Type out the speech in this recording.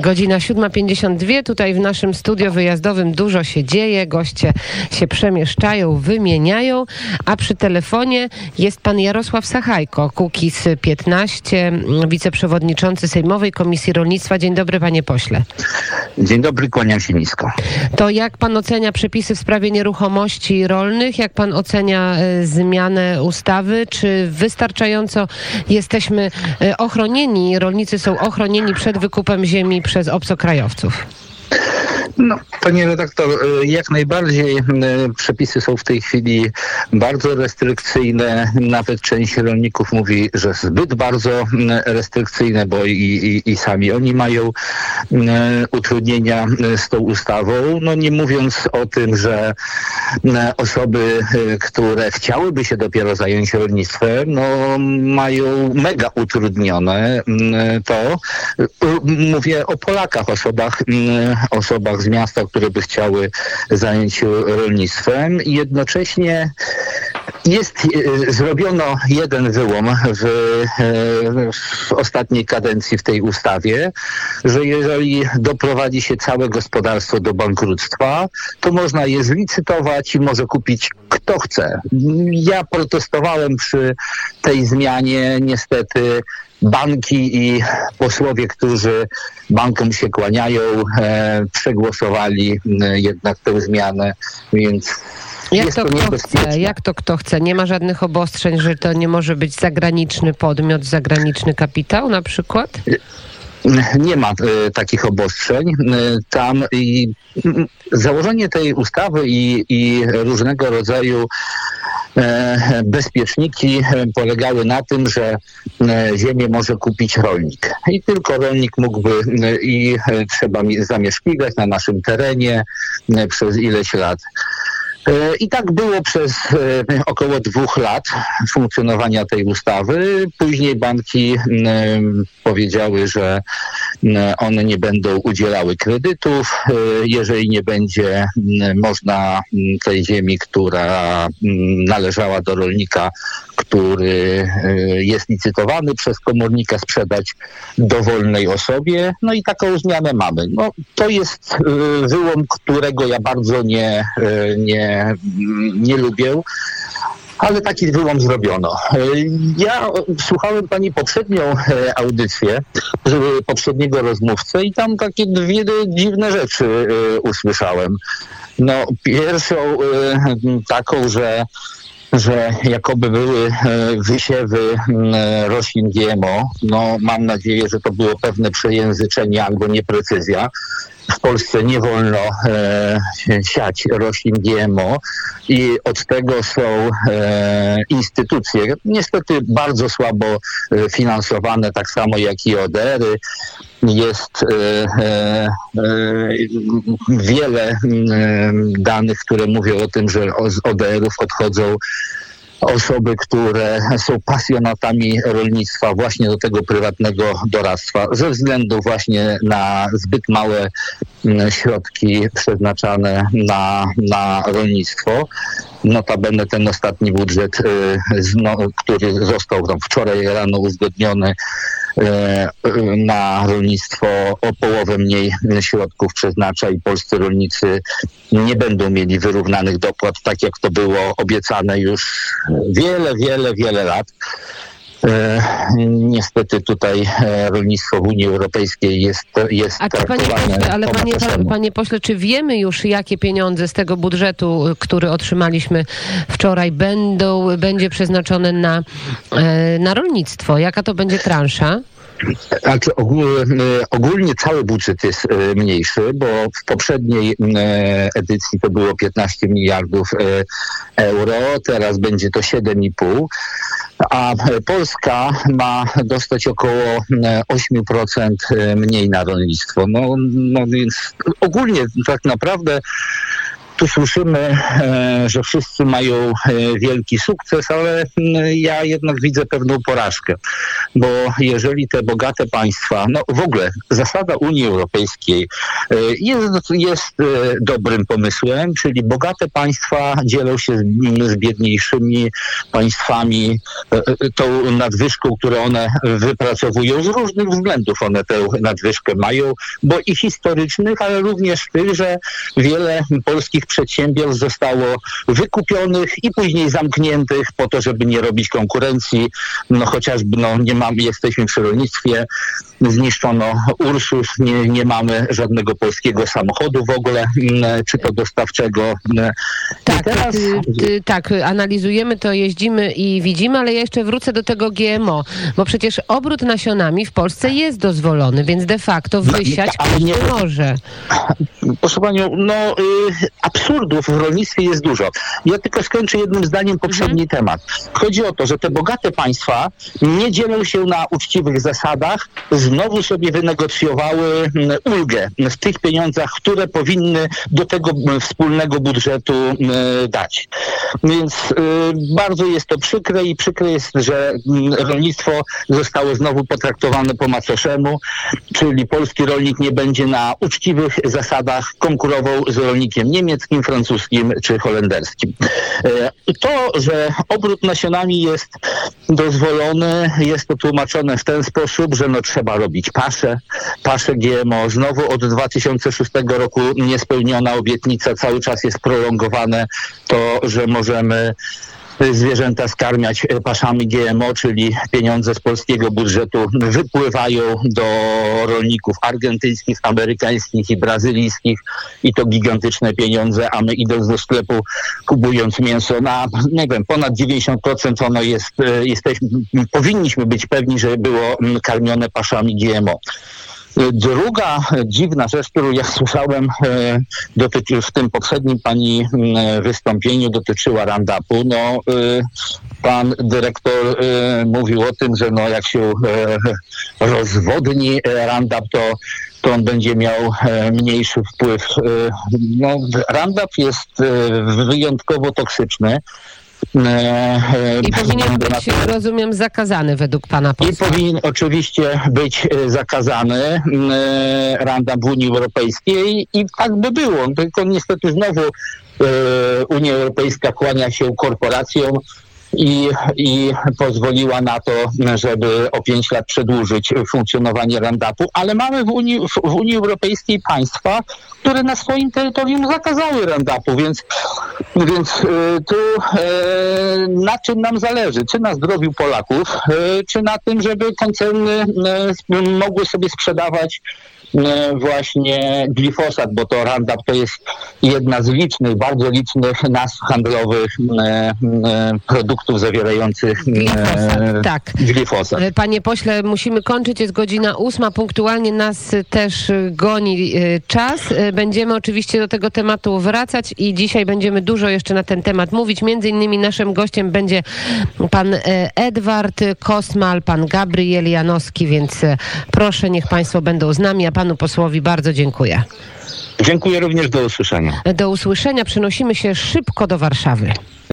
Godzina 7.52. Tutaj w naszym studio wyjazdowym dużo się dzieje. Goście się przemieszczają, wymieniają. A przy telefonie jest pan Jarosław Sachajko, Kukiz 15, wiceprzewodniczący Sejmowej Komisji Rolnictwa. Dzień dobry, panie pośle. Dzień dobry, kłaniam się nisko. To jak pan ocenia przepisy w sprawie nieruchomości rolnych? Jak pan ocenia y, zmianę ustawy? Czy wystarczająco jesteśmy y, ochronieni, rolnicy są ochronieni przed wykupem ziemi przez obcokrajowców? No, panie redaktor, y, jak najbardziej y, przepisy są w tej chwili bardzo restrykcyjne. Nawet część rolników mówi, że zbyt bardzo y, restrykcyjne, bo i, i, i sami oni mają utrudnienia z tą ustawą. No nie mówiąc o tym, że osoby, które chciałyby się dopiero zająć rolnictwem, no mają mega utrudnione to. Mówię o Polakach, osobach, osobach z miasta, które by chciały zająć się rolnictwem i jednocześnie jest, e, zrobiono jeden wyłom w, e, w, ostatniej kadencji w tej ustawie, że jeżeli doprowadzi się całe gospodarstwo do bankructwa, to można je zlicytować i może kupić kto chce. Ja protestowałem przy tej zmianie. Niestety banki i posłowie, którzy bankom się kłaniają, e, przegłosowali e, jednak tę zmianę, więc jak to, kto chce? Jak to kto chce? Nie ma żadnych obostrzeń, że to nie może być zagraniczny podmiot, zagraniczny kapitał na przykład? Nie ma y, takich obostrzeń. Y, tam y, założenie tej ustawy i, i różnego rodzaju E, bezpieczniki polegały na tym, że ziemię może kupić rolnik. I tylko rolnik mógłby i trzeba zamieszkiwać na naszym terenie przez ileś lat. I tak było przez około dwóch lat funkcjonowania tej ustawy. Później banki powiedziały, że one nie będą udzielały kredytów, jeżeli nie będzie można tej ziemi, która należała do rolnika, który jest licytowany przez komornika, sprzedać dowolnej osobie. No i taką zmianę mamy. No, to jest wyłom, którego ja bardzo nie, nie nie, lubię ale taki wyłom zrobiono. Ja słuchałem pani poprzednią e, audycję, poprzedniego rozmówcę i tam takie dwie dziwne rzeczy e, usłyszałem. No, pierwszą e, taką, że że jakoby były wysiewy roślin GMO. No, mam nadzieję, że to było pewne przejęzyczenie albo nieprecyzja w Polsce nie wolno e, siać roślin GMO i od tego są e, instytucje, niestety bardzo słabo e, finansowane, tak samo jak i ODR-y. Jest e, e, e wiele danych, które mówią o tym, że z ODR-ów odchodzą osoby, które są pasjonatami rolnictwa właśnie do tego prywatnego doradztwa ze względu właśnie na zbyt małe mm, środki przeznaczane na, na rolnictwo. Notabene ten ostatni budżet, y, który został tam wczoraj rano uzgodniony, na rolnictwo o połowę mniej środków przeznacza i polscy rolnicy nie będą mieli wyrównanych dopłat, tak jak to było obiecane już wiele, wiele, wiele lat. E, niestety tutaj e, rolnictwo w Unii Europejskiej jest, jest A czy panie pośle, ale panie, panie pośle, czy wiemy już jakie pieniądze z tego budżetu, który otrzymaliśmy wczoraj, będą, będzie przeznaczone na, e, na rolnictwo? Jaka to będzie transza? Znaczy ogólnie cały budżet jest mniejszy, bo w poprzedniej edycji to było 15 miliardów euro, teraz będzie to 7,5 a Polska ma dostać około 8% e, mniej na rolnictwo. No, no więc ogólnie tak naprawdę tu słyszymy, e, że wszyscy mają e, wielki sukces, ale ja jednak widzę pewną porażkę, bo jeżeli te bogate państwa, no w ogóle zasada Unii Europejskiej jest, jest dobrym pomysłem, czyli bogate państwa dzielą się z biedniejszymi państwami tą nadwyżką, którą one wypracowują z różnych względów. One tę nadwyżkę mają, bo i historycznych, ale również tych, że wiele polskich przedsiębiorstw zostało wykupionych i później zamkniętych po to, żeby nie robić konkurencji. No chociażby no, nie mamy, jesteśmy przy rolnictwie, zniszczono Ursus, nie, nie mamy żadnego polskiego samochodu w ogóle, mm, czy to dostawczego. Tak, teraz... tak, analizujemy to, jeździmy i widzimy, ale ja jeszcze wrócę do tego GMO, bo przecież obrót nasionami w Polsce jest dozwolony, więc de facto no, wysiać no, nie może. Proszę Panią, no y, absurdów w rolnictwie jest dużo. Ja tylko skończę jednym zdaniem poprzedni mhm. temat. Chodzi o to, że te bogate państwa nie dzielą się na uczciwych zasadach, znowu sobie wynegocjowały mm, ulgę w tych pieniądzach, które powinny do tego mm, wspólnego budżetu mm, dać. Więc y, bardzo jest to przykre i przykre jest, że rolnictwo zostało znowu potraktowane po macoszemu, czyli polski rolnik nie będzie na uczciwych zasadach konkurował z rolnikiem niemieckim, francuskim czy holenderskim. E, to, że obrót nasionami jest dozwolony, jest to tłumaczone w ten sposób, że no trzeba robić pasze, pasze GMO. Znowu od 2006 roku niespełniona obietnica cały czas jest prolongowane to, że możemy zwierzęta skarmiać paszami GMO, czyli pieniądze z polskiego budżetu wypływają do rolników argentyńskich, amerykańskich i brazylijskich i to gigantyczne pieniądze, a my idąc do sklepu, kupując mięso na, nie wiem, ponad 90% ono jest, e, jesteśmy, powinniśmy być pewni, że było karmione paszami GMO. Druga dziwna rzecz, którą ja słyszałem e, dotyczy, w tym poprzednim pani wystąpieniu dotyczyła Randapu. No, e, pan dyrektor e, mówił o tym, że no, jak się rozwodni Randap, to to on będzie miał mniejszy wpływ. No, Roundup jest wyjątkowo toksyczny. I powinien być, rozumiem, zakazany według pana posła. I powinien oczywiście być e, zakazany e, randa w Unii Europejskiej i tak by było. Tylko niestety znowu e, Unia Europejska kłania się korporacjom, i, i pozwoliła na to, żeby o pięć lat przedłużyć funkcjonowanie Randapu, ale mamy w Unii, w Unii Europejskiej państwa, które na swoim terytorium zakazały Randapu, więc, więc y, tu y, na czym nam zależy? Czy na zdrowiu Polaków, y, czy na tym, żeby koncerny mogły sobie sprzedawać właśnie glifosat, bo to Roundup to jest jedna z licznych, bardzo licznych nazw handlowych e, e, produktów zawierających glifosat. Tak. glifosat. Panie pośle, musimy kończyć, jest godzina ósma, punktualnie nas też goni czas. Będziemy oczywiście do tego tematu wracać i dzisiaj będziemy dużo jeszcze na ten temat mówić. Między innymi naszym gościem będzie pan Edward Kosmal, pan Gabriel Janowski, więc proszę, niech państwo będą z nami, a pan panu posłowi bardzo dziękuję. Dziękuję również, do usłyszenia. Do usłyszenia. Przenosimy się szybko do Warszawy.